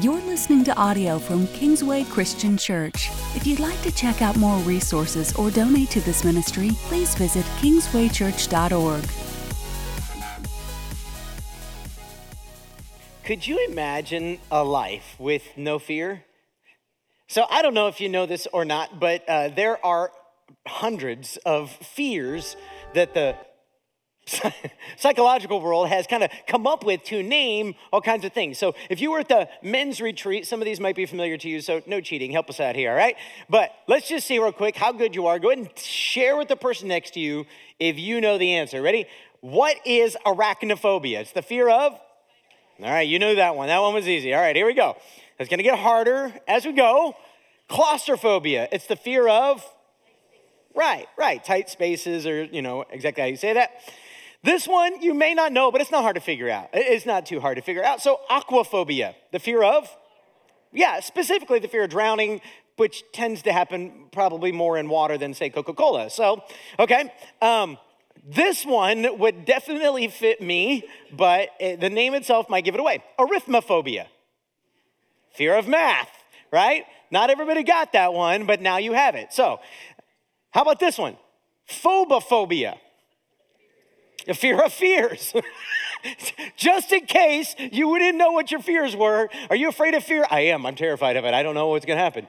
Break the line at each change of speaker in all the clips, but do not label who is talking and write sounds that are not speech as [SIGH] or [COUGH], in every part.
You're listening to audio from Kingsway Christian Church. If you'd like to check out more resources or donate to this ministry, please visit kingswaychurch.org.
Could you imagine a life with no fear? So, I don't know if you know this or not, but uh, there are hundreds of fears that the [LAUGHS] psychological world has kind of come up with to name all kinds of things. So if you were at the men's retreat, some of these might be familiar to you, so no cheating. Help us out here, all right? But let's just see real quick how good you are. Go ahead and share with the person next to you if you know the answer. Ready? What is arachnophobia? It's the fear of? All right, you knew that one. That one was easy. All right, here we go. It's going to get harder as we go. Claustrophobia. It's the fear of? Right, right. Tight spaces or, you know, exactly how you say that. This one you may not know, but it's not hard to figure out. It's not too hard to figure out. So, aquaphobia, the fear of? Yeah, specifically the fear of drowning, which tends to happen probably more in water than, say, Coca Cola. So, okay. Um, this one would definitely fit me, but the name itself might give it away. Arithmophobia, fear of math, right? Not everybody got that one, but now you have it. So, how about this one? Phobophobia a fear of fears. [LAUGHS] Just in case you didn't know what your fears were. Are you afraid of fear? I am. I'm terrified of it. I don't know what's going to happen.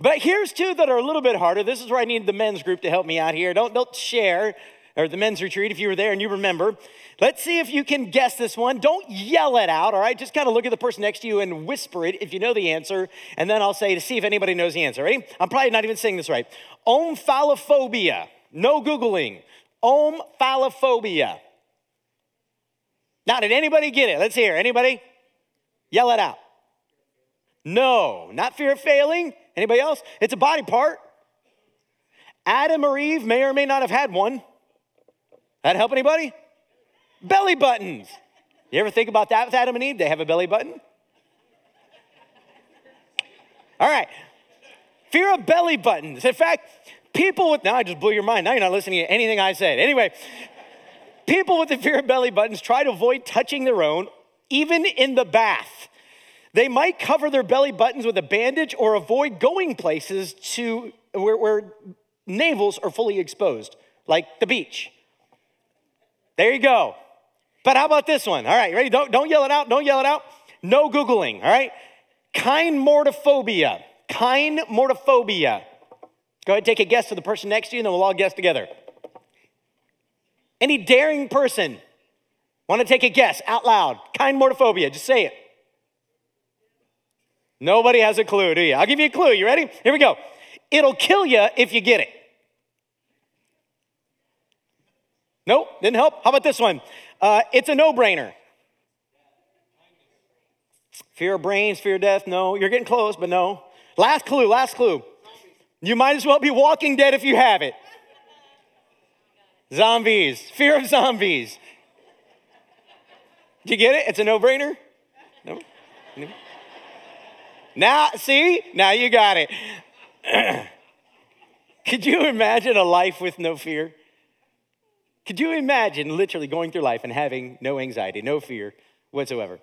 But here's two that are a little bit harder. This is where I need the men's group to help me out here. Don't, don't share, or the men's retreat if you were there and you remember. Let's see if you can guess this one. Don't yell it out, all right? Just kind of look at the person next to you and whisper it if you know the answer. And then I'll say to see if anybody knows the answer. Ready? I'm probably not even saying this right. Omphalophobia. No Googling. Omphalophobia. Now, did anybody get it? Let's hear. Anybody? Yell it out. No, not fear of failing. Anybody else? It's a body part. Adam or Eve may or may not have had one. That help anybody? Belly buttons. You ever think about that with Adam and Eve? They have a belly button? All right. Fear of belly buttons. In fact, People with, now I just blew your mind. Now you're not listening to anything I said. Anyway, people with the fear of belly buttons try to avoid touching their own, even in the bath. They might cover their belly buttons with a bandage or avoid going places to where, where navels are fully exposed, like the beach. There you go. But how about this one? All right, ready? Don't, don't yell it out. Don't yell it out. No Googling, all right? Kinemortophobia. Kind mortophobia. Go ahead, take a guess to the person next to you, and then we'll all guess together. Any daring person want to take a guess out loud? Kinemortophobia, just say it. Nobody has a clue, do you? I'll give you a clue. You ready? Here we go. It'll kill you if you get it. Nope, didn't help. How about this one? Uh, it's a no brainer. Fear of brains, fear of death, no. You're getting close, but no. Last clue, last clue. You might as well be walking dead if you have it. Zombies, fear of zombies. Do you get it? It's a no brainer? No? no? Now, see? Now you got it. [CLEARS THROAT] Could you imagine a life with no fear? Could you imagine literally going through life and having no anxiety, no fear whatsoever?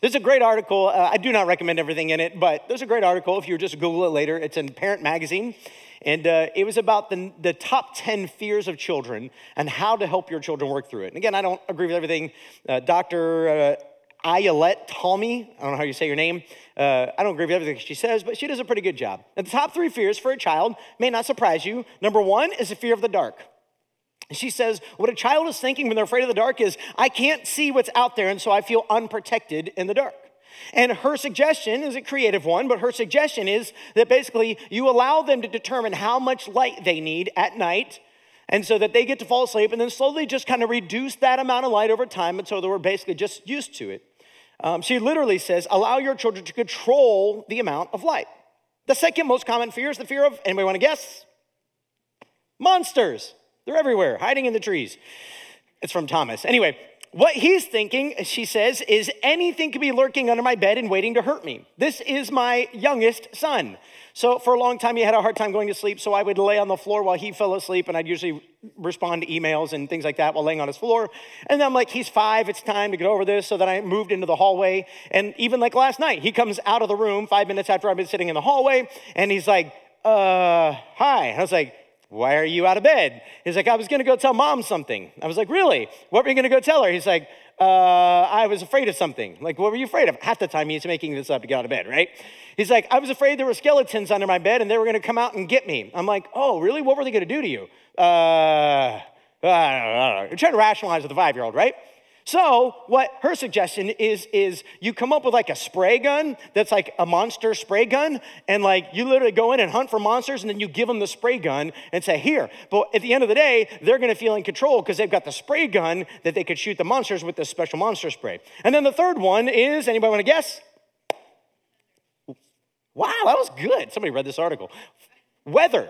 There's a great article. Uh, I do not recommend everything in it, but there's a great article. If you just Google it later, it's in Parent Magazine. And uh, it was about the, the top 10 fears of children and how to help your children work through it. And again, I don't agree with everything. Uh, Dr. Uh, Ayelet Talmi, I don't know how you say your name. Uh, I don't agree with everything she says, but she does a pretty good job. And the top three fears for a child may not surprise you. Number one is the fear of the dark. She says, What a child is thinking when they're afraid of the dark is, I can't see what's out there, and so I feel unprotected in the dark. And her suggestion is a creative one, but her suggestion is that basically you allow them to determine how much light they need at night, and so that they get to fall asleep, and then slowly just kind of reduce that amount of light over time, that we're basically just used to it. Um, she literally says, Allow your children to control the amount of light. The second most common fear is the fear of, anybody want to guess? Monsters. They're everywhere, hiding in the trees. It's from Thomas. Anyway, what he's thinking, she says, is anything could be lurking under my bed and waiting to hurt me. This is my youngest son. So for a long time, he had a hard time going to sleep. So I would lay on the floor while he fell asleep, and I'd usually respond to emails and things like that while laying on his floor. And then I'm like, he's five, it's time to get over this. So then I moved into the hallway. And even like last night, he comes out of the room five minutes after I've been sitting in the hallway and he's like, uh, hi. And I was like, why are you out of bed? He's like, I was gonna go tell mom something. I was like, really? What were you gonna go tell her? He's like, uh, I was afraid of something. Like, what were you afraid of? Half the time he's making this up to get out of bed, right? He's like, I was afraid there were skeletons under my bed and they were gonna come out and get me. I'm like, oh, really? What were they gonna do to you? Uh, I don't know. You're trying to rationalize with a five year old, right? So, what her suggestion is, is you come up with like a spray gun that's like a monster spray gun, and like you literally go in and hunt for monsters, and then you give them the spray gun and say, Here. But at the end of the day, they're gonna feel in control because they've got the spray gun that they could shoot the monsters with this special monster spray. And then the third one is anybody wanna guess? Wow, that was good. Somebody read this article. Weather.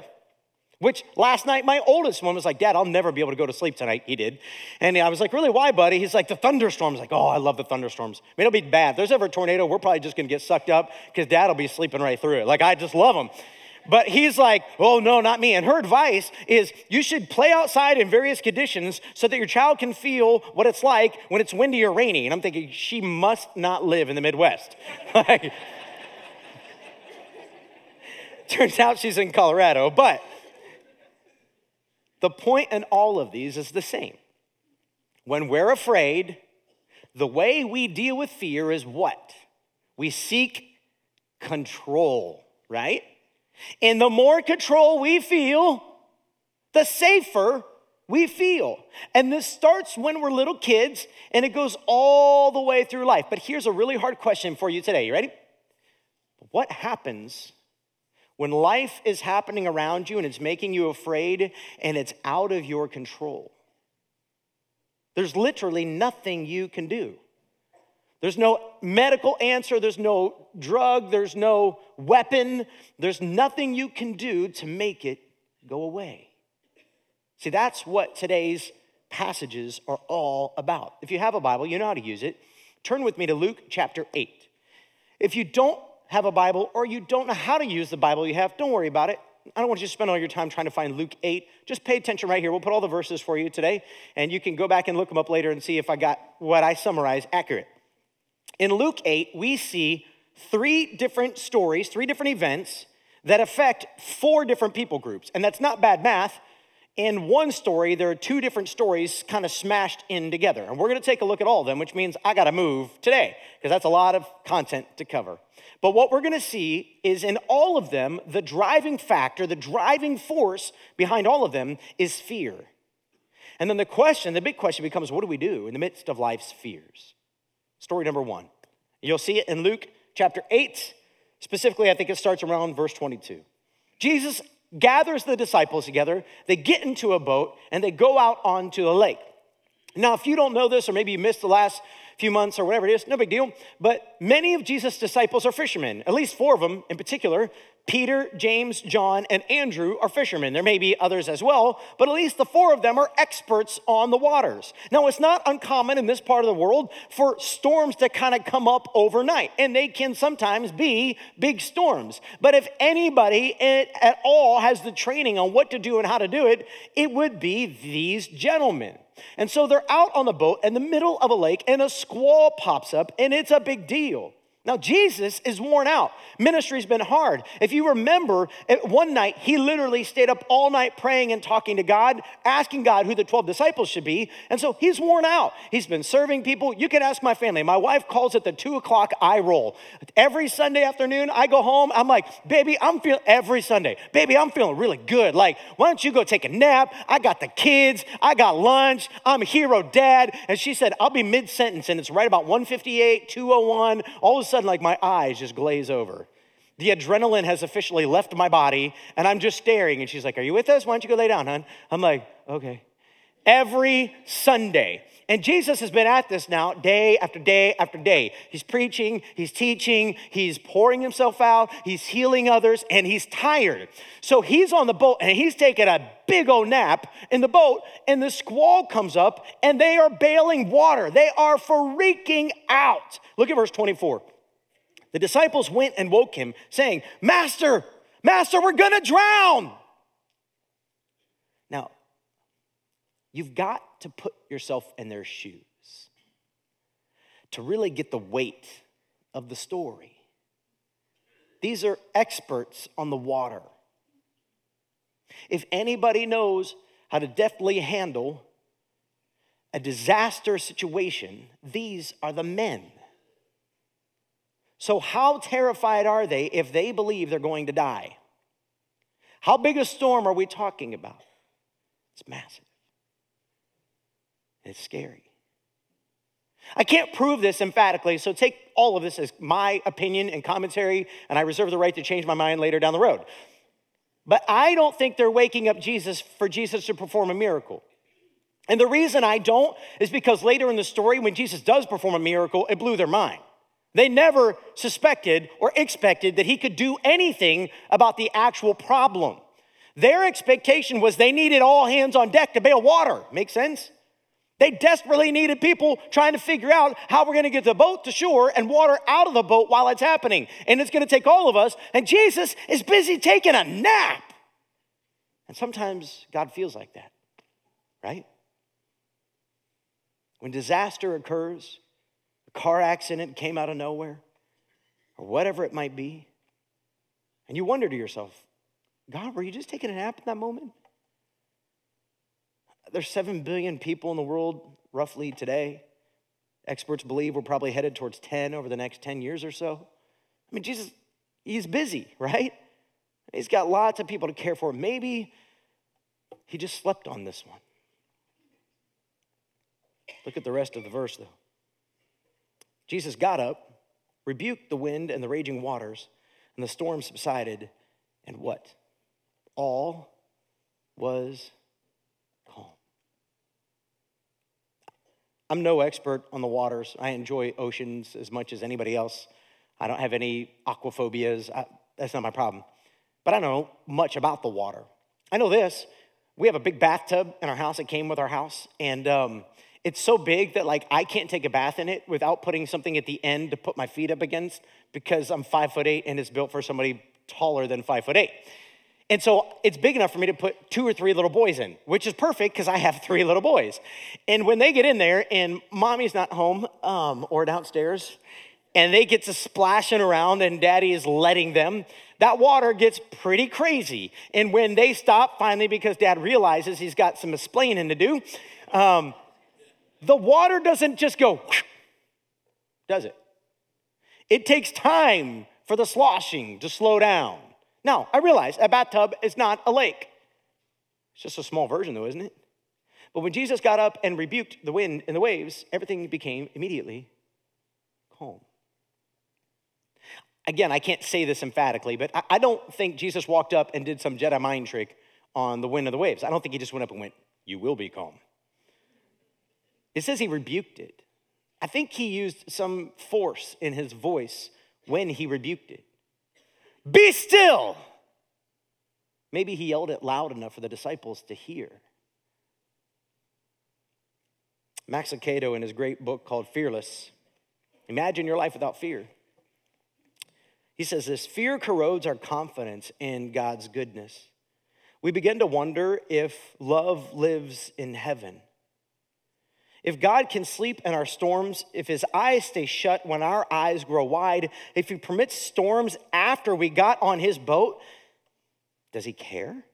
Which last night, my oldest one was like, Dad, I'll never be able to go to sleep tonight. He did. And I was like, Really, why, buddy? He's like, The thunderstorms. Like, oh, I love the thunderstorms. I mean, it'll be bad. If there's ever a tornado, we're probably just gonna get sucked up because dad will be sleeping right through it. Like, I just love them. But he's like, Oh, no, not me. And her advice is you should play outside in various conditions so that your child can feel what it's like when it's windy or rainy. And I'm thinking, She must not live in the Midwest. [LAUGHS] like, [LAUGHS] turns out she's in Colorado, but. The point in all of these is the same. When we're afraid, the way we deal with fear is what? We seek control, right? And the more control we feel, the safer we feel. And this starts when we're little kids and it goes all the way through life. But here's a really hard question for you today. You ready? What happens when life is happening around you and it's making you afraid and it's out of your control, there's literally nothing you can do. There's no medical answer, there's no drug, there's no weapon, there's nothing you can do to make it go away. See, that's what today's passages are all about. If you have a Bible, you know how to use it. Turn with me to Luke chapter 8. If you don't have a Bible or you don't know how to use the Bible you have, don't worry about it. I don't want you to spend all your time trying to find Luke 8. Just pay attention right here. We'll put all the verses for you today, and you can go back and look them up later and see if I got what I summarize accurate. In Luke 8, we see three different stories, three different events that affect four different people groups. And that's not bad math. In one story, there are two different stories kind of smashed in together. And we're going to take a look at all of them, which means I got to move today because that's a lot of content to cover. But what we're going to see is in all of them, the driving factor, the driving force behind all of them is fear. And then the question, the big question becomes what do we do in the midst of life's fears? Story number one. You'll see it in Luke chapter 8. Specifically, I think it starts around verse 22. Jesus gathers the disciples together, they get into a boat, and they go out onto the lake. Now, if you don't know this, or maybe you missed the last few months or whatever it is, no big deal. But many of Jesus' disciples are fishermen, at least four of them in particular. Peter, James, John, and Andrew are fishermen. There may be others as well, but at least the four of them are experts on the waters. Now, it's not uncommon in this part of the world for storms to kind of come up overnight, and they can sometimes be big storms. But if anybody at all has the training on what to do and how to do it, it would be these gentlemen. And so they're out on the boat in the middle of a lake, and a squall pops up, and it's a big deal. Now, Jesus is worn out. Ministry's been hard. If you remember, one night he literally stayed up all night praying and talking to God, asking God who the 12 disciples should be. And so he's worn out. He's been serving people. You can ask my family. My wife calls it the two o'clock eye roll. Every Sunday afternoon, I go home. I'm like, baby, I'm feeling, every Sunday, baby, I'm feeling really good. Like, why don't you go take a nap? I got the kids. I got lunch. I'm a hero dad. And she said, I'll be mid sentence. And it's right about 158, 201. All of a sudden, sudden, like my eyes just glaze over. The adrenaline has officially left my body, and I'm just staring. And she's like, Are you with us? Why don't you go lay down, hon? I'm like, Okay. Every Sunday, and Jesus has been at this now day after day after day. He's preaching, he's teaching, he's pouring himself out, he's healing others, and he's tired. So he's on the boat and he's taking a big old nap in the boat, and the squall comes up and they are bailing water. They are freaking out. Look at verse 24. The disciples went and woke him, saying, Master, Master, we're gonna drown. Now, You've got to put yourself in their shoes to really get the weight of the story. These are experts on the water. If anybody knows how to deftly handle a disaster situation, these are the men. So, how terrified are they if they believe they're going to die? How big a storm are we talking about? It's massive. It's scary. I can't prove this emphatically, so take all of this as my opinion and commentary, and I reserve the right to change my mind later down the road. But I don't think they're waking up Jesus for Jesus to perform a miracle. And the reason I don't is because later in the story, when Jesus does perform a miracle, it blew their mind. They never suspected or expected that he could do anything about the actual problem. Their expectation was they needed all hands on deck to bail water. Make sense? They desperately needed people trying to figure out how we're going to get the boat to shore and water out of the boat while it's happening. And it's going to take all of us. And Jesus is busy taking a nap. And sometimes God feels like that, right? When disaster occurs, car accident came out of nowhere, or whatever it might be, and you wonder to yourself, God, were you just taking a nap in that moment? There's 7 billion people in the world roughly today. Experts believe we're probably headed towards 10 over the next 10 years or so. I mean, Jesus, he's busy, [LAUGHS] right? He's got lots of people to care for. Maybe he just slept on this one. Look at the rest of the verse, though. Jesus got up, rebuked the wind and the raging waters, and the storm subsided, and what? All was calm. I'm no expert on the waters. I enjoy oceans as much as anybody else. I don't have any aquaphobias. I, that's not my problem. But I don't know much about the water. I know this. We have a big bathtub in our house. It came with our house. And um, it's so big that like I can't take a bath in it without putting something at the end to put my feet up against because I'm five foot eight and it's built for somebody taller than five foot eight. And so it's big enough for me to put two or three little boys in, which is perfect because I have [LAUGHS] three little boys. And when they get in there and mommy's not home um, or downstairs, and they get to splashing around and daddy is letting them, that water gets pretty crazy. And when they stop finally because dad realizes he's got some explaining to do, um, the water doesn't just go, does it? It takes time for the sloshing to slow down. Now, I realize a bathtub is not a lake. It's just a small version, though, isn't it? But when Jesus got up and rebuked the wind and the waves, everything became immediately calm. Again, I can't say this emphatically, but I don't think Jesus walked up and did some Jedi mind trick on the wind and the waves. I don't think he just went up and went, You will be calm. It says he rebuked it. I think he used some force in his voice when he rebuked it. Be still. Maybe he yelled it loud enough for the disciples to hear. Max Lucado, in his great book called Fearless, Imagine Your Life Without Fear. He says this fear corrodes our confidence in God's goodness. We begin to wonder if love lives in heaven. If God can sleep in our storms, if his eyes stay shut when our eyes grow wide, if he permits storms after we got on his boat, does he care?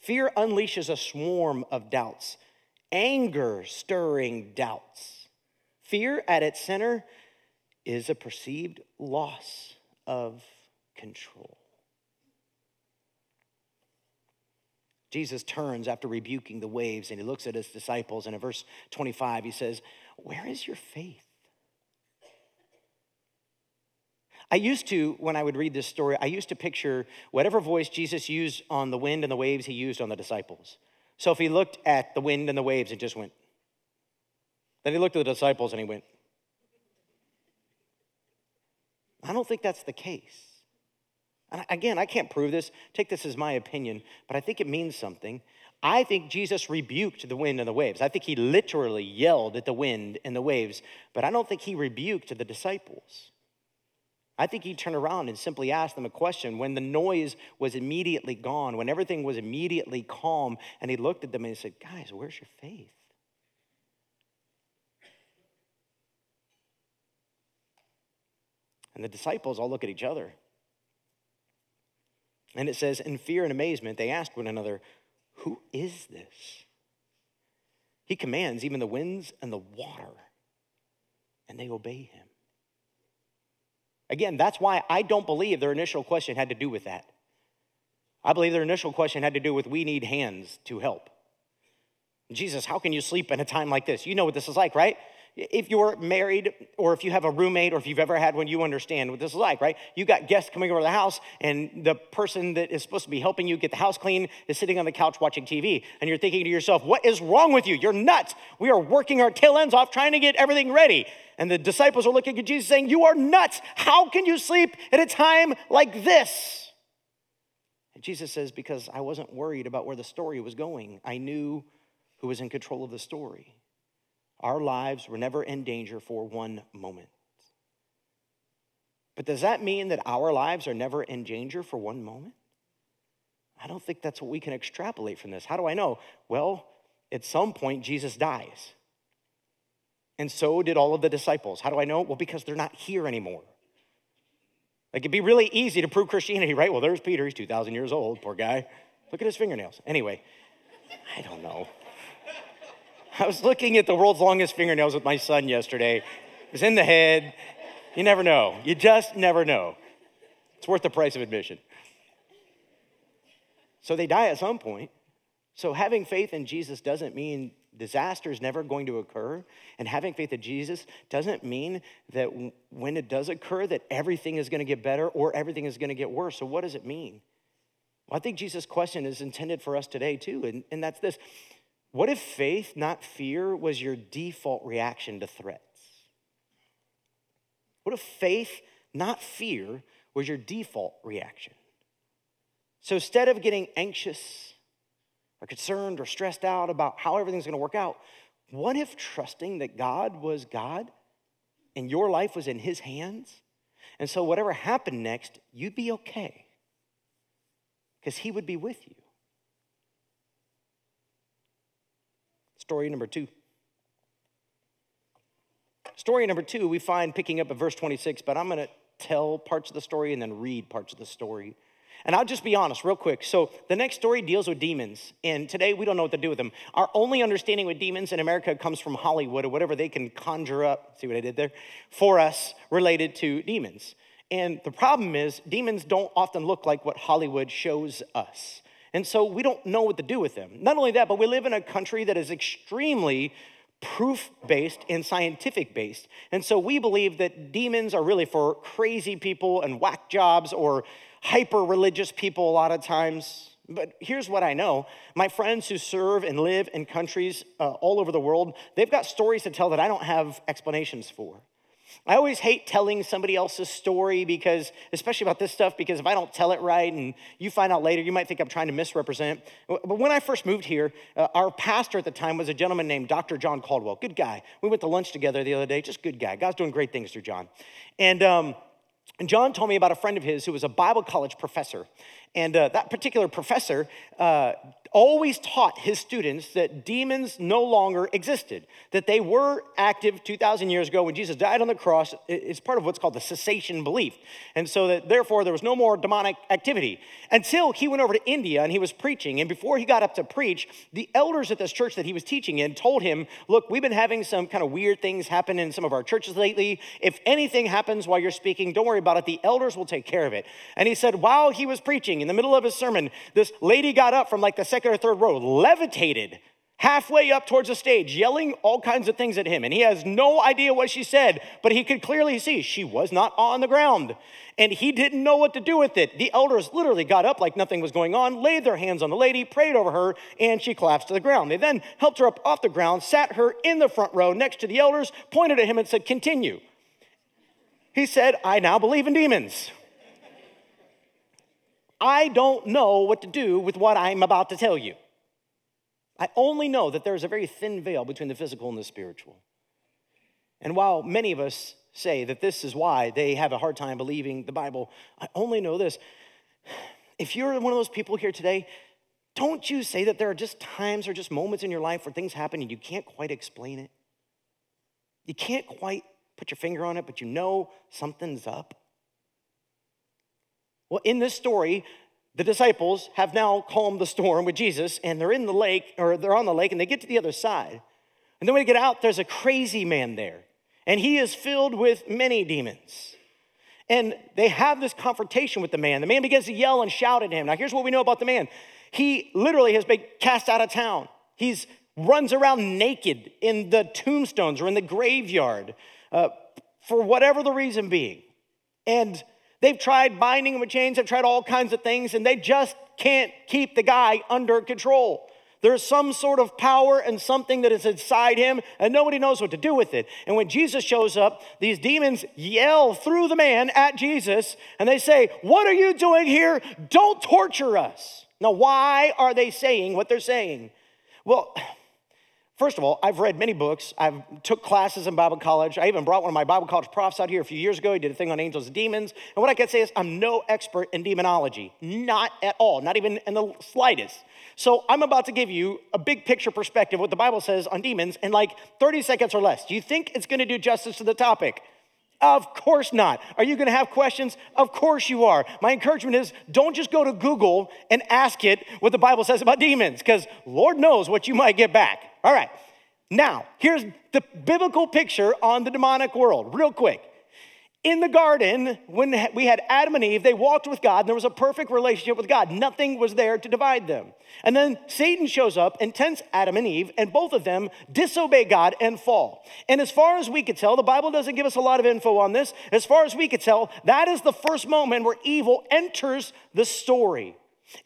Fear unleashes a swarm of doubts, anger stirring doubts. Fear at its center is a perceived loss of control. Jesus turns after rebuking the waves and he looks at his disciples. And in verse 25, he says, Where is your faith? I used to, when I would read this story, I used to picture whatever voice Jesus used on the wind and the waves, he used on the disciples. So if he looked at the wind and the waves and just went, then he looked at the disciples and he went, I don't think that's the case. And again, I can't prove this. Take this as my opinion, but I think it means something. I think Jesus rebuked the wind and the waves. I think he literally yelled at the wind and the waves, but I don't think he rebuked the disciples. I think he turned around and simply asked them a question when the noise was immediately gone, when everything was immediately calm, and he looked at them and he said, Guys, where's your faith? And the disciples all look at each other. And it says, in fear and amazement, they asked one another, Who is this? He commands even the winds and the water, and they obey him. Again, that's why I don't believe their initial question had to do with that. I believe their initial question had to do with we need hands to help. Jesus, how can you sleep in a time like this? You know what this is like, right? If you're married or if you have a roommate or if you've ever had one, you understand what this is like, right? You got guests coming over to the house, and the person that is supposed to be helping you get the house clean is sitting on the couch watching TV. And you're thinking to yourself, what is wrong with you? You're nuts. We are working our tail ends off trying to get everything ready. And the disciples are looking at Jesus saying, You are nuts. How can you sleep at a time like this? And Jesus says, Because I wasn't worried about where the story was going, I knew who was in control of the story. Our lives were never in danger for one moment. But does that mean that our lives are never in danger for one moment? I don't think that's what we can extrapolate from this. How do I know? Well, at some point, Jesus dies. And so did all of the disciples. How do I know? Well, because they're not here anymore. Like it'd be really easy to prove Christianity, right? Well, there's Peter. He's 2,000 years old, poor guy. Look at his fingernails. Anyway, I don't know. I was looking at the world's longest fingernails with my son yesterday. It was in the head. You never know. You just never know. It's worth the price of admission. So they die at some point. So having faith in Jesus doesn't mean disaster is never going to occur. And having faith in Jesus doesn't mean that when it does occur, that everything is going to get better or everything is going to get worse. So what does it mean? Well, I think Jesus' question is intended for us today too. And, and that's this what if faith, not fear, was your default reaction to threats? What if faith, not fear, was your default reaction? So instead of getting anxious or concerned or stressed out about how everything's going to work out, what if trusting that God was God and your life was in His hands? And so whatever happened next, you'd be okay because He would be with you. Story number two. Story number two, we find picking up at verse 26, but I'm going to tell parts of the story and then read parts of the story. And I'll just be honest, real quick. So, the next story deals with demons. And today we don't know what to do with them. Our only understanding with demons in America comes from Hollywood or whatever they can conjure up, see what I did there, for us related to demons. And the problem is, demons don't often look like what Hollywood shows us. And so we don't know what to do with them. Not only that, but we live in a country that is extremely proof based and scientific based. And so we believe that demons are really for crazy people and whack jobs or hyper religious people a lot of times. But here's what I know my friends who serve and live in countries uh, all over the world, they've got stories to tell that I don't have explanations for. I always hate telling somebody else's story because, especially about this stuff, because if I don't tell it right and you find out later, you might think I'm trying to misrepresent. But when I first moved here, uh, our pastor at the time was a gentleman named Dr. John Caldwell. Good guy. We went to lunch together the other day, just good guy. God's doing great things through John. And, um, and John told me about a friend of his who was a Bible college professor. And uh, that particular professor uh, always taught his students that demons no longer existed, that they were active 2,000 years ago when Jesus died on the cross. It's part of what's called the cessation belief. And so that therefore there was no more demonic activity until he went over to India and he was preaching. And before he got up to preach, the elders at this church that he was teaching in told him, Look, we've been having some kind of weird things happen in some of our churches lately. If anything happens while you're speaking, don't worry about it. The elders will take care of it. And he said, while he was preaching in the middle of his sermon, this lady got up from like the second or third row, levitated halfway up towards the stage, yelling all kinds of things at him. And he has no idea what she said, but he could clearly see she was not on the ground. And he didn't know what to do with it. The elders literally got up like nothing was going on, laid their hands on the lady, prayed over her, and she collapsed to the ground. They then helped her up off the ground, sat her in the front row next to the elders, pointed at him, and said, Continue. He said, I now believe in demons. I don't know what to do with what I'm about to tell you. I only know that there is a very thin veil between the physical and the spiritual. And while many of us say that this is why they have a hard time believing the Bible. I only know this. If you're one of those people here today, don't you say that there are just times or just moments in your life where things happen and you can't quite explain it? You can't quite put your finger on it, but you know something's up. Well, in this story, the disciples have now calmed the storm with Jesus, and they're in the lake, or they're on the lake, and they get to the other side. And then when they get out, there's a crazy man there, and he is filled with many demons. And they have this confrontation with the man. The man begins to yell and shout at him. Now, here's what we know about the man he literally has been cast out of town. He's runs around naked in the tombstones or in the graveyard uh, for whatever the reason being. And they've tried binding him with chains, they've tried all kinds of things, and they just can't keep the guy under control. There's some sort of power and something that is inside him, and nobody knows what to do with it. And when Jesus shows up, these demons yell through the man at Jesus, and they say, What are you doing here? Don't torture us. Now, why are they saying what they're saying? Well, First of all, I've read many books. I've took classes in Bible college. I even brought one of my Bible college profs out here a few years ago. He did a thing on angels and demons. And what I can say is I'm no expert in demonology. Not at all, not even in the slightest. So I'm about to give you a big picture perspective what the Bible says on demons in like 30 seconds or less. Do you think it's going to do justice to the topic? Of course not. Are you going to have questions? Of course you are. My encouragement is don't just go to Google and ask it what the Bible says about demons, because Lord knows what you might get back. All right. Now, here's the biblical picture on the demonic world, real quick. In the garden, when we had Adam and Eve, they walked with God, and there was a perfect relationship with God. Nothing was there to divide them. And then Satan shows up and tempts Adam and Eve, and both of them disobey God and fall. And as far as we could tell, the Bible doesn't give us a lot of info on this. As far as we could tell, that is the first moment where evil enters the story.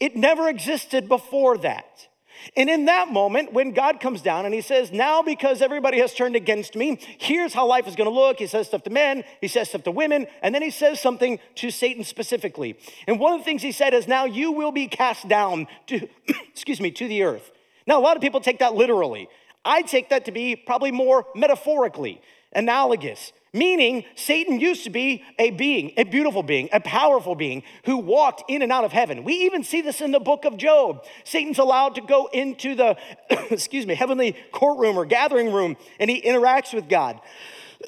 It never existed before that. And in that moment, when God comes down and he says, Now because everybody has turned against me, here's how life is going to look. He says stuff to men, he says stuff to women, and then he says something to Satan specifically. And one of the things he said is, Now you will be cast down to, [COUGHS] excuse me, to the earth. Now, a lot of people take that literally. I take that to be probably more metaphorically, analogous. Meaning, Satan used to be a being, a beautiful being, a powerful being who walked in and out of heaven. We even see this in the book of Job. Satan's allowed to go into the, [COUGHS] excuse me, heavenly courtroom or gathering room and he interacts with God.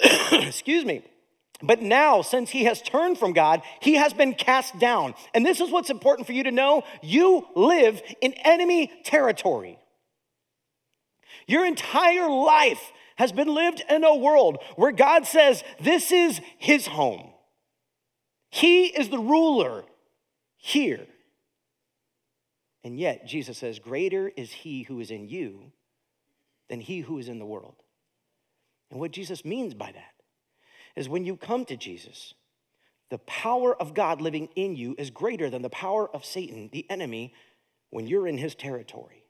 [COUGHS] excuse me. But now, since he has turned from God, he has been cast down. And this is what's important for you to know you live in enemy territory. Your entire life has been lived in a world where God says this is his home. He is the ruler here. And yet, Jesus says, Greater is he who is in you than he who is in the world. And what Jesus means by that is when you come to Jesus, the power of God living in you is greater than the power of Satan, the enemy, when you're in his territory.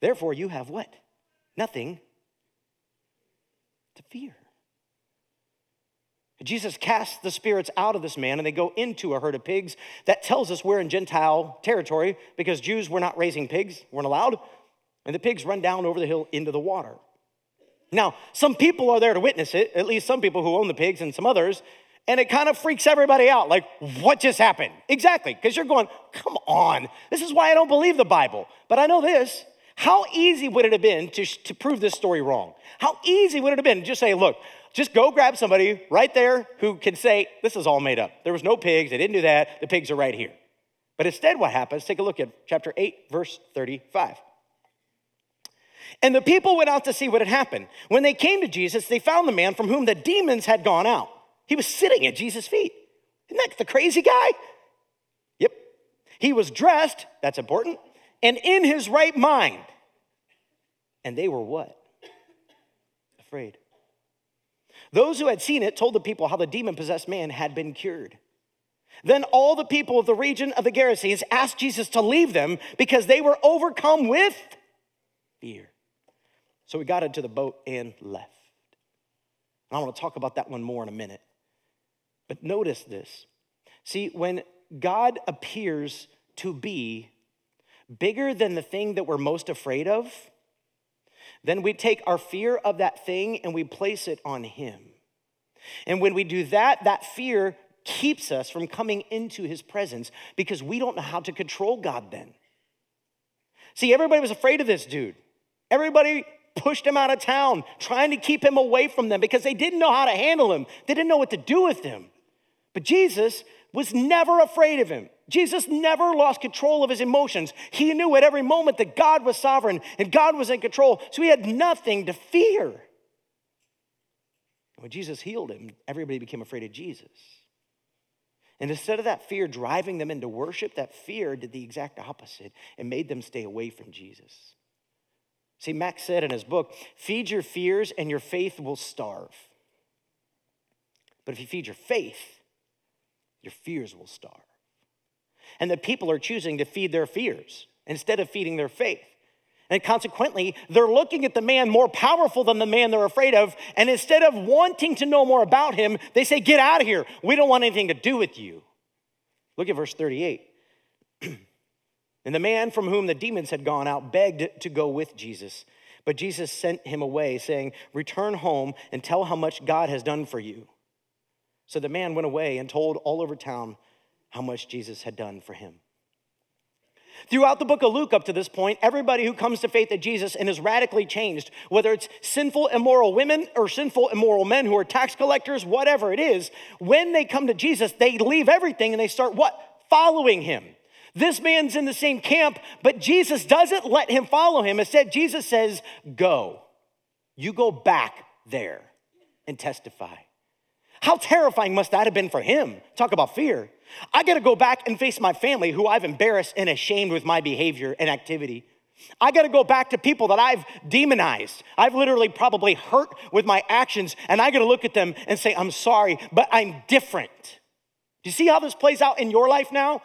Therefore, you have what? Nothing to fear. Jesus casts the spirits out of this man and they go into a herd of pigs. That tells us we're in Gentile territory because Jews were not raising pigs, weren't allowed. And the pigs run down over the hill into the water. Now, some people are there to witness it, at least some people who own the pigs and some others, and it kind of freaks everybody out. Like, what just happened? Exactly, because you're going, come on, this is why I don't believe the Bible. But I know this how easy would it have been to, to prove this story wrong? How easy would it have been to just say, look, just go grab somebody right there who can say, this is all made up. There was no pigs, they didn't do that, the pigs are right here. But instead, what happens? Take a look at chapter 8, verse 35. And the people went out to see what had happened. When they came to Jesus, they found the man from whom the demons had gone out. He was sitting at Jesus' feet. Isn't that the crazy guy? Yep. He was dressed, that's important, and in his right mind. And they were what? Afraid. Those who had seen it told the people how the demon possessed man had been cured. Then all the people of the region of the Gerasenes asked Jesus to leave them because they were overcome with fear. So we got into the boat and left. And I want to talk about that one more in a minute. But notice this. See, when God appears to be bigger than the thing that we're most afraid of, then we take our fear of that thing and we place it on Him. And when we do that, that fear keeps us from coming into his presence because we don't know how to control God then. See, everybody was afraid of this dude. Everybody pushed him out of town, trying to keep him away from them because they didn't know how to handle him. They didn't know what to do with him. But Jesus was never afraid of him. Jesus never lost control of his emotions. He knew at every moment that God was sovereign and God was in control, so he had nothing to fear. When Jesus healed him, everybody became afraid of Jesus. And instead of that fear driving them into worship, that fear did the exact opposite and made them stay away from Jesus. See, Max said in his book, feed your fears and your faith will starve. But if you feed your faith, your fears will starve. And the people are choosing to feed their fears instead of feeding their faith. And consequently, they're looking at the man more powerful than the man they're afraid of. And instead of wanting to know more about him, they say, Get out of here. We don't want anything to do with you. Look at verse 38. [CLEARS THROAT] and the man from whom the demons had gone out begged to go with Jesus. But Jesus sent him away, saying, Return home and tell how much God has done for you. So the man went away and told all over town how much Jesus had done for him. Throughout the book of Luke, up to this point, everybody who comes to faith in Jesus and is radically changed, whether it's sinful, immoral women or sinful, immoral men who are tax collectors, whatever it is, when they come to Jesus, they leave everything and they start what? Following him. This man's in the same camp, but Jesus doesn't let him follow him. Instead, Jesus says, Go. You go back there and testify. How terrifying must that have been for him? Talk about fear. I gotta go back and face my family who I've embarrassed and ashamed with my behavior and activity. I gotta go back to people that I've demonized. I've literally probably hurt with my actions, and I gotta look at them and say, I'm sorry, but I'm different. Do you see how this plays out in your life now?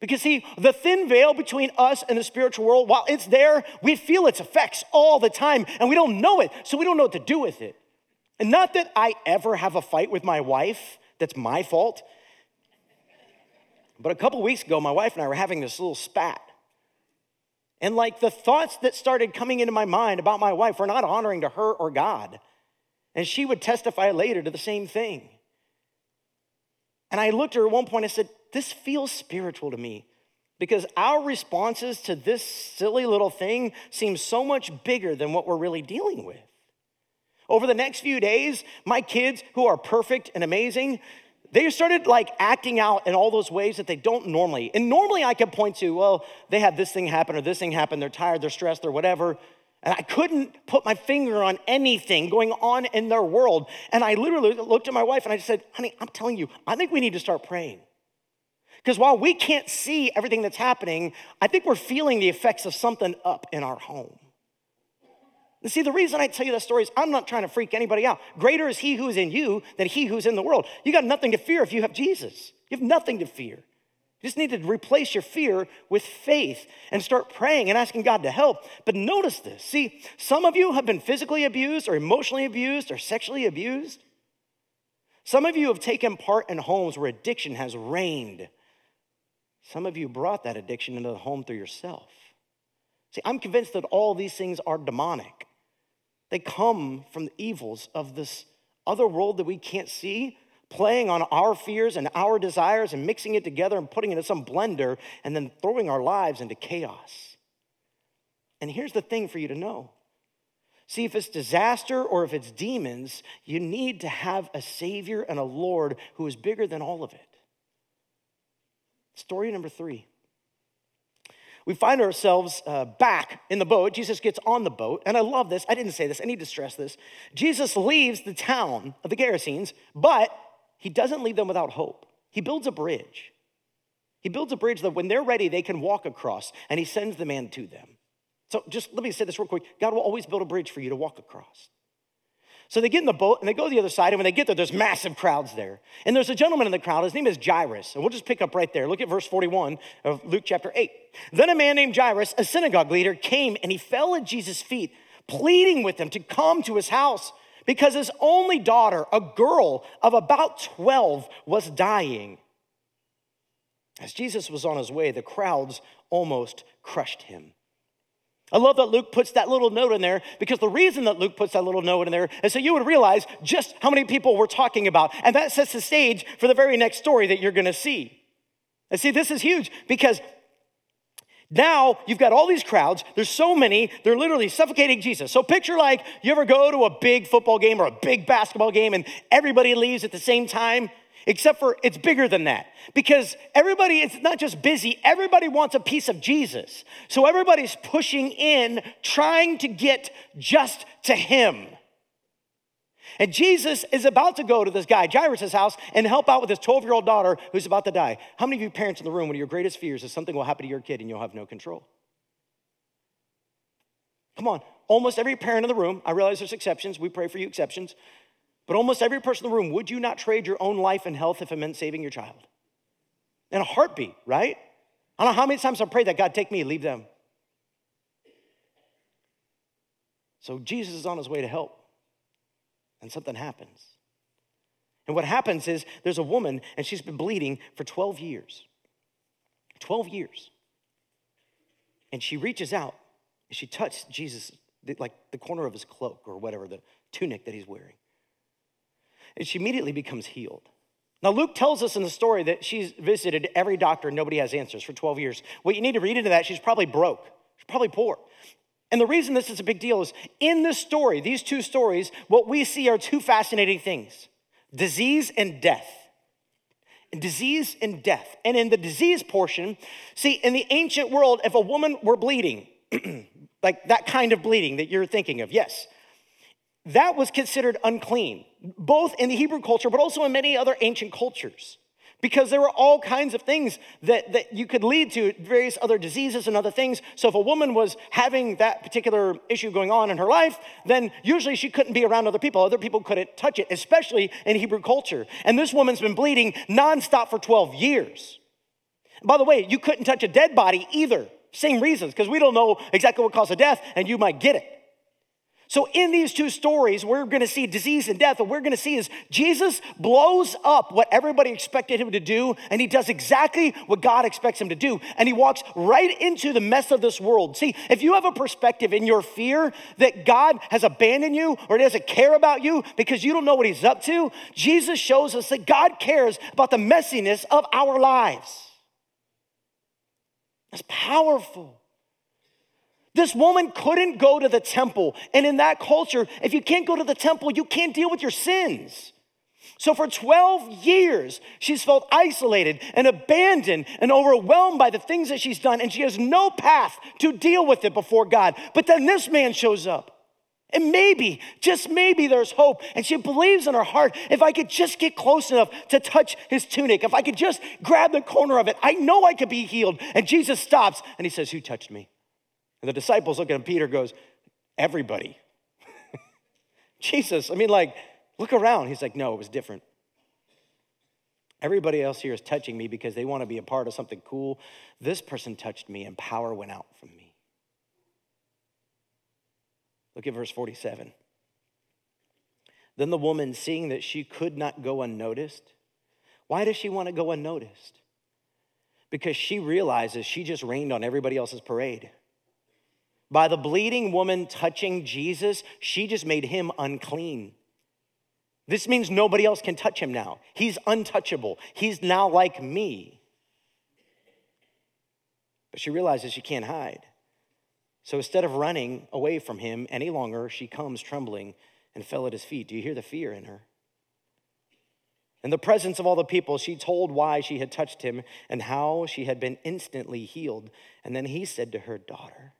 Because, see, the thin veil between us and the spiritual world, while it's there, we feel its effects all the time, and we don't know it, so we don't know what to do with it. And not that I ever have a fight with my wife, that's my fault. But a couple weeks ago, my wife and I were having this little spat. And like the thoughts that started coming into my mind about my wife were not honoring to her or God. And she would testify later to the same thing. And I looked at her at one point and said, This feels spiritual to me because our responses to this silly little thing seem so much bigger than what we're really dealing with. Over the next few days, my kids, who are perfect and amazing, they started like acting out in all those ways that they don't normally. And normally I could point to, well, they had this thing happen or this thing happen, they're tired, they're stressed, or whatever. And I couldn't put my finger on anything going on in their world. And I literally looked at my wife and I just said, honey, I'm telling you, I think we need to start praying. Because while we can't see everything that's happening, I think we're feeling the effects of something up in our home. See, the reason I tell you that story is I'm not trying to freak anybody out. Greater is he who is in you than he who's in the world. You got nothing to fear if you have Jesus. You have nothing to fear. You just need to replace your fear with faith and start praying and asking God to help. But notice this. See, some of you have been physically abused or emotionally abused or sexually abused. Some of you have taken part in homes where addiction has reigned. Some of you brought that addiction into the home through yourself. See, I'm convinced that all these things are demonic. They come from the evils of this other world that we can't see, playing on our fears and our desires and mixing it together and putting it in some blender and then throwing our lives into chaos. And here's the thing for you to know see, if it's disaster or if it's demons, you need to have a Savior and a Lord who is bigger than all of it. Story number three we find ourselves uh, back in the boat. Jesus gets on the boat, and I love this. I didn't say this, I need to stress this. Jesus leaves the town of the Gerasenes, but he doesn't leave them without hope. He builds a bridge. He builds a bridge that when they're ready, they can walk across, and he sends the man to them. So just let me say this real quick God will always build a bridge for you to walk across. So they get in the boat and they go to the other side. And when they get there, there's massive crowds there. And there's a gentleman in the crowd. His name is Jairus. And we'll just pick up right there. Look at verse 41 of Luke chapter 8. Then a man named Jairus, a synagogue leader, came and he fell at Jesus' feet, pleading with him to come to his house because his only daughter, a girl of about 12, was dying. As Jesus was on his way, the crowds almost crushed him. I love that Luke puts that little note in there because the reason that Luke puts that little note in there is so you would realize just how many people we're talking about. And that sets the stage for the very next story that you're going to see. And see, this is huge because now you've got all these crowds. There's so many, they're literally suffocating Jesus. So picture like you ever go to a big football game or a big basketball game and everybody leaves at the same time? Except for it's bigger than that because everybody, it's not just busy, everybody wants a piece of Jesus. So everybody's pushing in, trying to get just to him. And Jesus is about to go to this guy, Jairus' house, and help out with his 12 year old daughter who's about to die. How many of you parents in the room, one of your greatest fears is something will happen to your kid and you'll have no control? Come on, almost every parent in the room, I realize there's exceptions, we pray for you exceptions, but almost every person in the room, would you not trade your own life and health if it meant saving your child? In a heartbeat, right? I don't know how many times I've prayed that God take me, leave them. So Jesus is on his way to help and something happens. And what happens is there's a woman, and she's been bleeding for 12 years. 12 years. And she reaches out and she touches Jesus, like the corner of his cloak or whatever, the tunic that he's wearing. And she immediately becomes healed. Now, Luke tells us in the story that she's visited every doctor and nobody has answers for 12 years. What you need to read into that, she's probably broke. She's probably poor. And the reason this is a big deal is in this story, these two stories, what we see are two fascinating things disease and death. Disease and death. And in the disease portion, see, in the ancient world, if a woman were bleeding, [CLEARS THROAT] like that kind of bleeding that you're thinking of, yes, that was considered unclean, both in the Hebrew culture, but also in many other ancient cultures because there were all kinds of things that, that you could lead to various other diseases and other things. So if a woman was having that particular issue going on in her life, then usually she couldn't be around other people. Other people couldn't touch it, especially in Hebrew culture. And this woman's been bleeding nonstop for 12 years. By the way, you couldn't touch a dead body either. Same reasons, because we don't know exactly what caused the death, and you might get it. So, in these two stories, we're to see disease and death. What we're to see is Jesus blows up what everybody expected him to do, and he does exactly what God expects him to do. And he walks right into the mess of this world. See, if you have a perspective in your fear that God has abandoned you or doesn't care about you because you don't know what he's up to, Jesus shows us that God cares about the messiness of our lives. That's powerful. This woman couldn't go to the temple. And in that culture, if you can't go to the temple, you can't deal with your sins. So for 12 years, she's felt isolated and abandoned and overwhelmed by the things that she's done, and she has no path to deal with it before God. But then this man shows up. And maybe, just maybe, there's hope. And she believes in her heart if I could just get close enough to touch his tunic, if I could just grab the corner of it, I know I could be healed. And Jesus stops and he says, Who touched me? And the disciples look at him, Peter goes, Everybody. [LAUGHS] Jesus, I mean, like, look around. He's like, No, it was different. Everybody else here is touching me because they want to be a part of something cool. This person touched me and power went out from me. Look at verse 47. Then the woman, seeing that she could not go unnoticed, why does she want to go unnoticed? Because she realizes she just rained on everybody else's parade. By the bleeding woman touching Jesus, she just made him unclean. This means nobody else can touch him now. He's untouchable. He's now like me. But she realizes she can't hide. So instead of running away from him any longer, she comes trembling and fell at his feet. Do you hear the fear in her? In the presence of all the people, she told why she had touched him and how she had been instantly healed. And then he said to her, Daughter,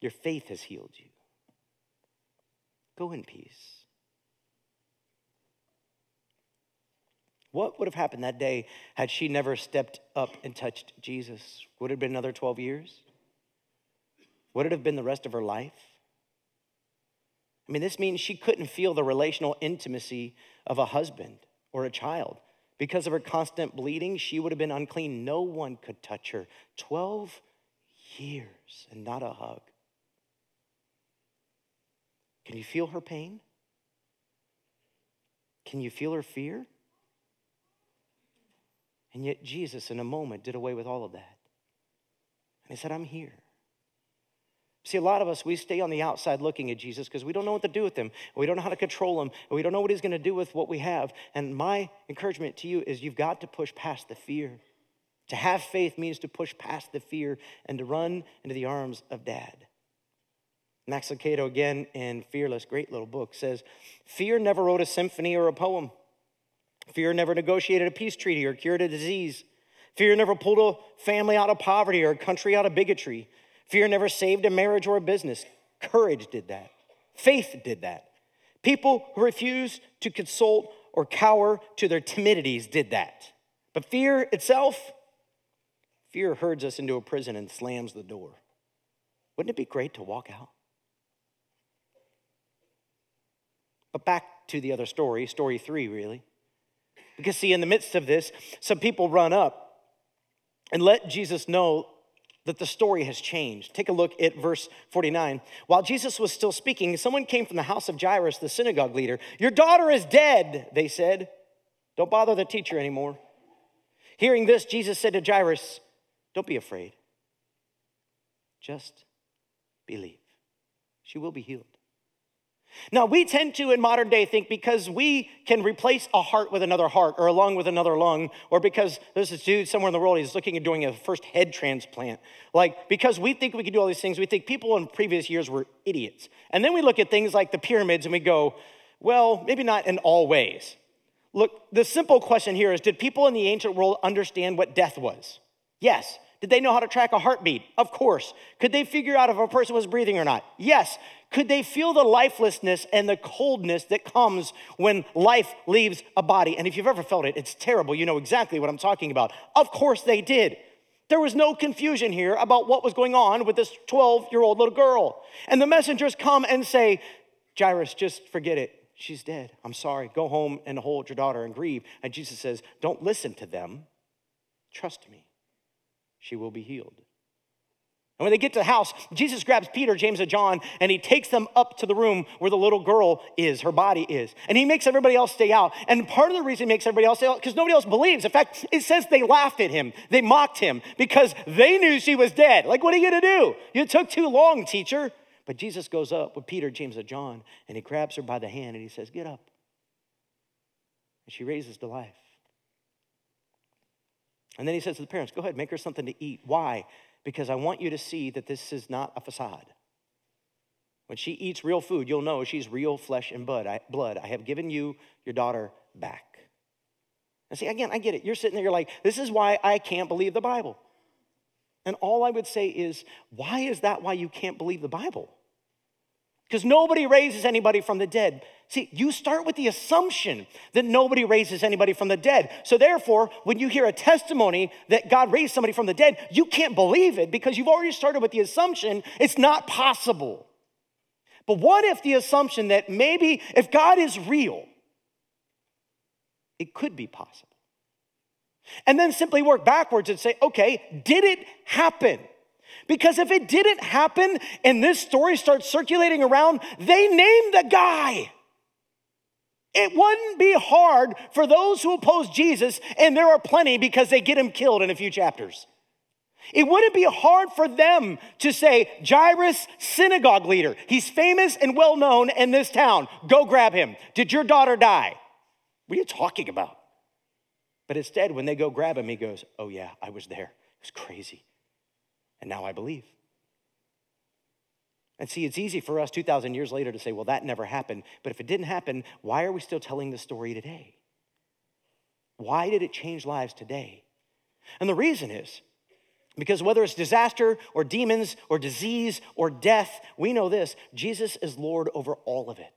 your faith has healed you. Go in peace. What would have happened that day had she never stepped up and touched Jesus? Would it have been another 12 years? Would it have been the rest of her life? I mean, this means she couldn't feel the relational intimacy of a husband or a child. Because of her constant bleeding, she would have been unclean. No one could touch her. 12 years and not a hug. Can you feel her pain? Can you feel her fear? And yet, Jesus, in a moment, did away with all of that. And he said, I'm here. See, a lot of us, we stay on the outside looking at Jesus because we don't know what to do with him. We don't know how to control him. We don't know what he's going to do with what we have. And my encouragement to you is you've got to push past the fear. To have faith means to push past the fear and to run into the arms of dad. Max Lucado, again in Fearless, great little book, says Fear never wrote a symphony or a poem. Fear never negotiated a peace treaty or cured a disease. Fear never pulled a family out of poverty or a country out of bigotry. Fear never saved a marriage or a business. Courage did that. Faith did that. People who refuse to consult or cower to their timidities did that. But fear itself, fear herds us into a prison and slams the door. Wouldn't it be great to walk out? But back to the other story, story three, really. Because, see, in the midst of this, some people run up and let Jesus know that the story has changed. Take a look at verse 49. While Jesus was still speaking, someone came from the house of Jairus, the synagogue leader. Your daughter is dead, they said. Don't bother the teacher anymore. Hearing this, Jesus said to Jairus, Don't be afraid. Just believe. She will be healed. Now, we tend to in modern day think because we can replace a heart with another heart or a lung with another lung, or because there's this dude somewhere in the world, he's looking at doing a first head transplant. Like, because we think we can do all these things, we think people in previous years were idiots. And then we look at things like the pyramids and we go, well, maybe not in all ways. Look, the simple question here is Did people in the ancient world understand what death was? Yes. Did they know how to track a heartbeat? Of course. Could they figure out if a person was breathing or not? Yes. Could they feel the lifelessness and the coldness that comes when life leaves a body? And if you've ever felt it, it's terrible. You know exactly what I'm talking about. Of course they did. There was no confusion here about what was going on with this 12 year old little girl. And the messengers come and say, Jairus, just forget it. She's dead. I'm sorry. Go home and hold your daughter and grieve. And Jesus says, Don't listen to them. Trust me. She will be healed. And when they get to the house, Jesus grabs Peter, James, and John, and he takes them up to the room where the little girl is, her body is. And he makes everybody else stay out. And part of the reason he makes everybody else stay out, because nobody else believes. In fact, it says they laughed at him, they mocked him, because they knew she was dead. Like, what are you gonna do? You took too long, teacher. But Jesus goes up with Peter, James, and John, and he grabs her by the hand and he says, Get up. And she raises to life. And then he says to the parents, Go ahead, make her something to eat. Why? because I want you to see that this is not a facade. When she eats real food, you'll know she's real flesh and blood. I, blood. I have given you your daughter back. And see, again, I get it. You're sitting there, you're like, this is why I can't believe the Bible. And all I would say is, why is that why you can't believe the Bible? Because nobody raises anybody from the dead. See, you start with the assumption that nobody raises anybody from the dead. So, therefore, when you hear a testimony that God raised somebody from the dead, you can't believe it because you've already started with the assumption it's not possible. But what if the assumption that maybe if God is real, it could be possible? And then simply work backwards and say, okay, did it happen? Because if it didn't happen and this story starts circulating around, they named the guy. It wouldn't be hard for those who oppose Jesus, and there are plenty because they get him killed in a few chapters. It wouldn't be hard for them to say, Jairus, synagogue leader. He's famous and well known in this town. Go grab him. Did your daughter die? What are you talking about? But instead, when they go grab him, he goes, Oh, yeah, I was there. It was crazy. And now I believe. And see, it's easy for us 2,000 years later to say, well, that never happened. But if it didn't happen, why are we still telling the story today? Why did it change lives today? And the reason is because whether it's disaster or demons or disease or death, we know this Jesus is Lord over all of it.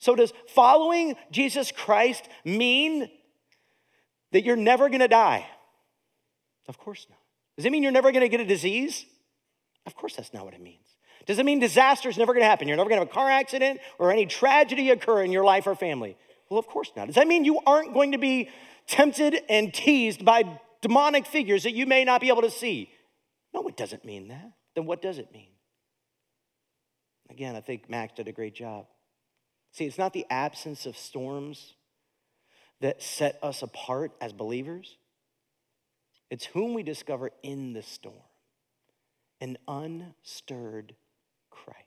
So, does following Jesus Christ mean that you're never gonna die? Of course not. Does it mean you're never gonna get a disease? Of course, that's not what it means. Does it mean disaster is never gonna happen? You're never gonna have a car accident or any tragedy occur in your life or family? Well, of course not. Does that mean you aren't going to be tempted and teased by demonic figures that you may not be able to see? No, it doesn't mean that. Then what does it mean? Again, I think Max did a great job. See, it's not the absence of storms that set us apart as believers. It's whom we discover in the storm. an unstirred Christ.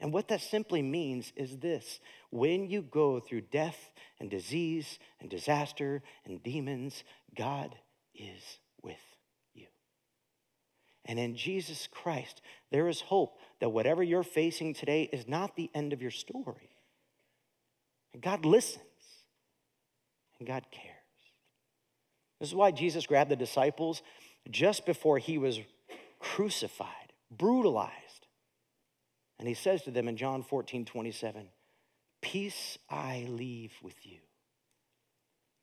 And what that simply means is this when you go through death and disease and disaster and demons, God is with you. And in Jesus Christ, there is hope that whatever you're facing today is not the end of your story. And God listens and God cares. This is why Jesus grabbed the disciples just before he was crucified, brutalized. And he says to them in John 14, 27, Peace I leave with you.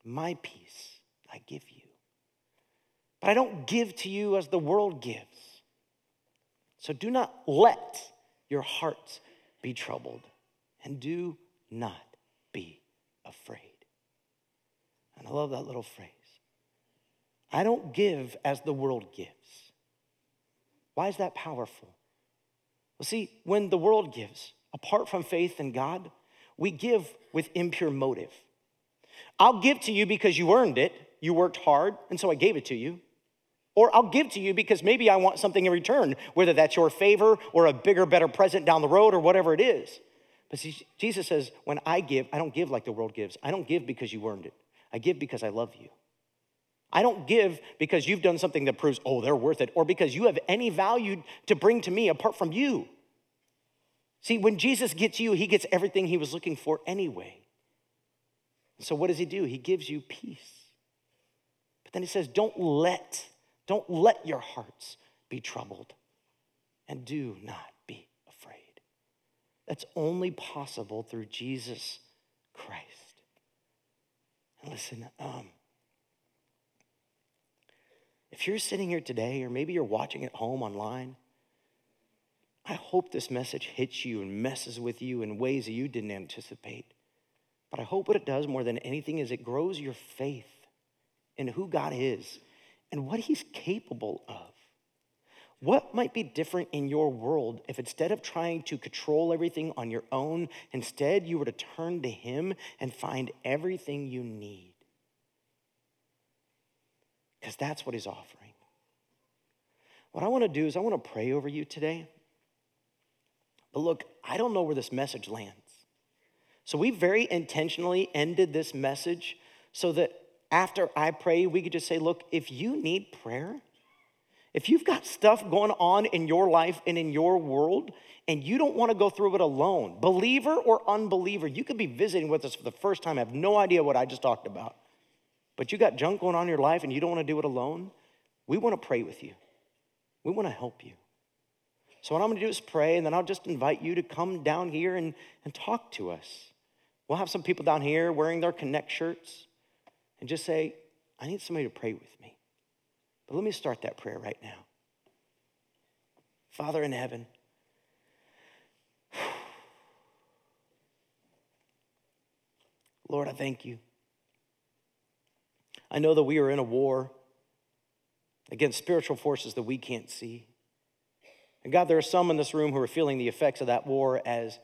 My peace I give you. But I don't give to you as the world gives. So do not let your hearts be troubled, and do not be afraid. And I love that little phrase. I don't give as the world gives. Why is that powerful? Well, see, when the world gives, apart from faith in God, we give with impure motive. I'll give to you because you earned it, you worked hard, and so I gave it to you. Or I'll give to you because maybe I want something in return, whether that's your favor or a bigger, better present down the road or whatever it is. But see, Jesus says, when I give, I don't give like the world gives. I don't give because you earned it. I give because I love you. I don't give because you've done something that proves, oh, they're worth it, or because you have any value to bring to me apart from you. See, when Jesus gets you, he gets everything he was looking for anyway. So what does he do? He gives you peace. But then he says, don't let, don't let your hearts be troubled, and do not be afraid. That's only possible through Jesus Christ. And listen, um, if you're sitting here today, or maybe you're watching at home online, I hope this message hits you and messes with you in ways that you didn't anticipate. But I hope what it does more than anything is it grows your faith in who God is and what He's capable of. What might be different in your world if instead of trying to control everything on your own, instead you were to turn to Him and find everything you need? Because that's what he's offering. What I want to do is I want to pray over you today. But look, I don't know where this message lands. So we very intentionally ended this message so that after I pray, we could just say, look, if you need prayer, if you've got stuff going on in your life and in your world, and you don't want to go through it alone, believer or unbeliever, you could be visiting with us for the first time, have no idea what I just talked about but you got junk going on in your life and you don't want to do it alone, we want to pray with you. We want to help you. So, what I'm going to do is pray, and then I'll just invite you to come down here and, and talk to us. We'll have some people down here wearing their Connect shirts and just say, I need somebody to pray with me. But let me start that prayer right now. Father in heaven, [SIGHS] Lord, I thank you I know that we are in a war against spiritual forces that we can't see. And God, there are some in this room who are feeling the effects of that war as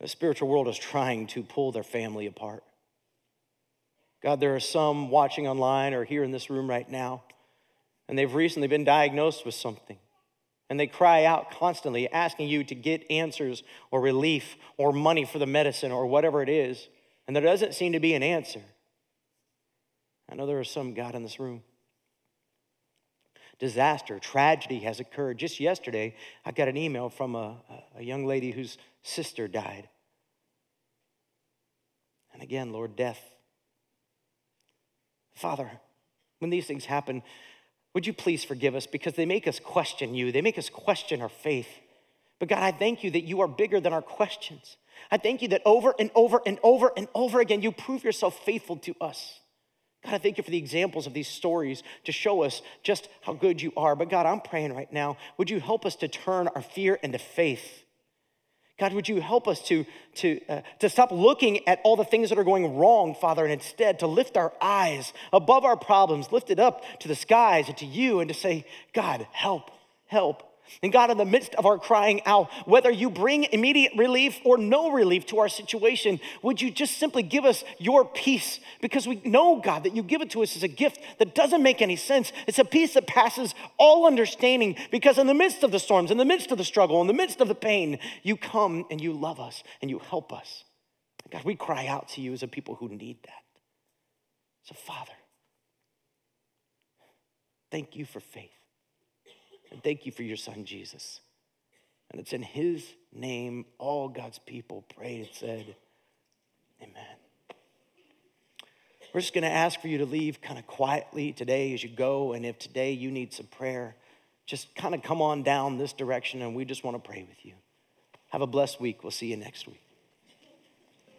the spiritual world is trying to pull their family apart. God, there are some watching online or here in this room right now, and they've recently been diagnosed with something. And they cry out constantly, asking you to get answers or relief or money for the medicine or whatever it is. And there doesn't seem to be an answer. I know there are some, God, in this room. Disaster, tragedy has occurred. Just yesterday, I got an email from a, a young lady whose sister died. And again, Lord, death. Father, when these things happen, would you please forgive us because they make us question you, they make us question our faith. But God, I thank you that you are bigger than our questions. I thank you that over and over and over and over again, you prove yourself faithful to us. God, I thank you for the examples of these stories to show us just how good you are. But God, I'm praying right now, would you help us to turn our fear into faith? God, would you help us to, to, uh, to stop looking at all the things that are going wrong, Father, and instead to lift our eyes above our problems, lift it up to the skies and to you, and to say, God, help, help. And God, in the midst of our crying out, whether you bring immediate relief or no relief to our situation, would you just simply give us your peace? Because we know, God, that you give it to us as a gift that doesn't make any sense. It's a peace that passes all understanding because in the midst of the storms, in the midst of the struggle, in the midst of the pain, you come and you love us and you help us. God, we cry out to you as a people who need that. So, Father, thank you for faith. And thank you for your son, Jesus. And it's in his name all God's people prayed and said, Amen. We're just going to ask for you to leave kind of quietly today as you go. And if today you need some prayer, just kind of come on down this direction and we just want to pray with you. Have a blessed week. We'll see you next week.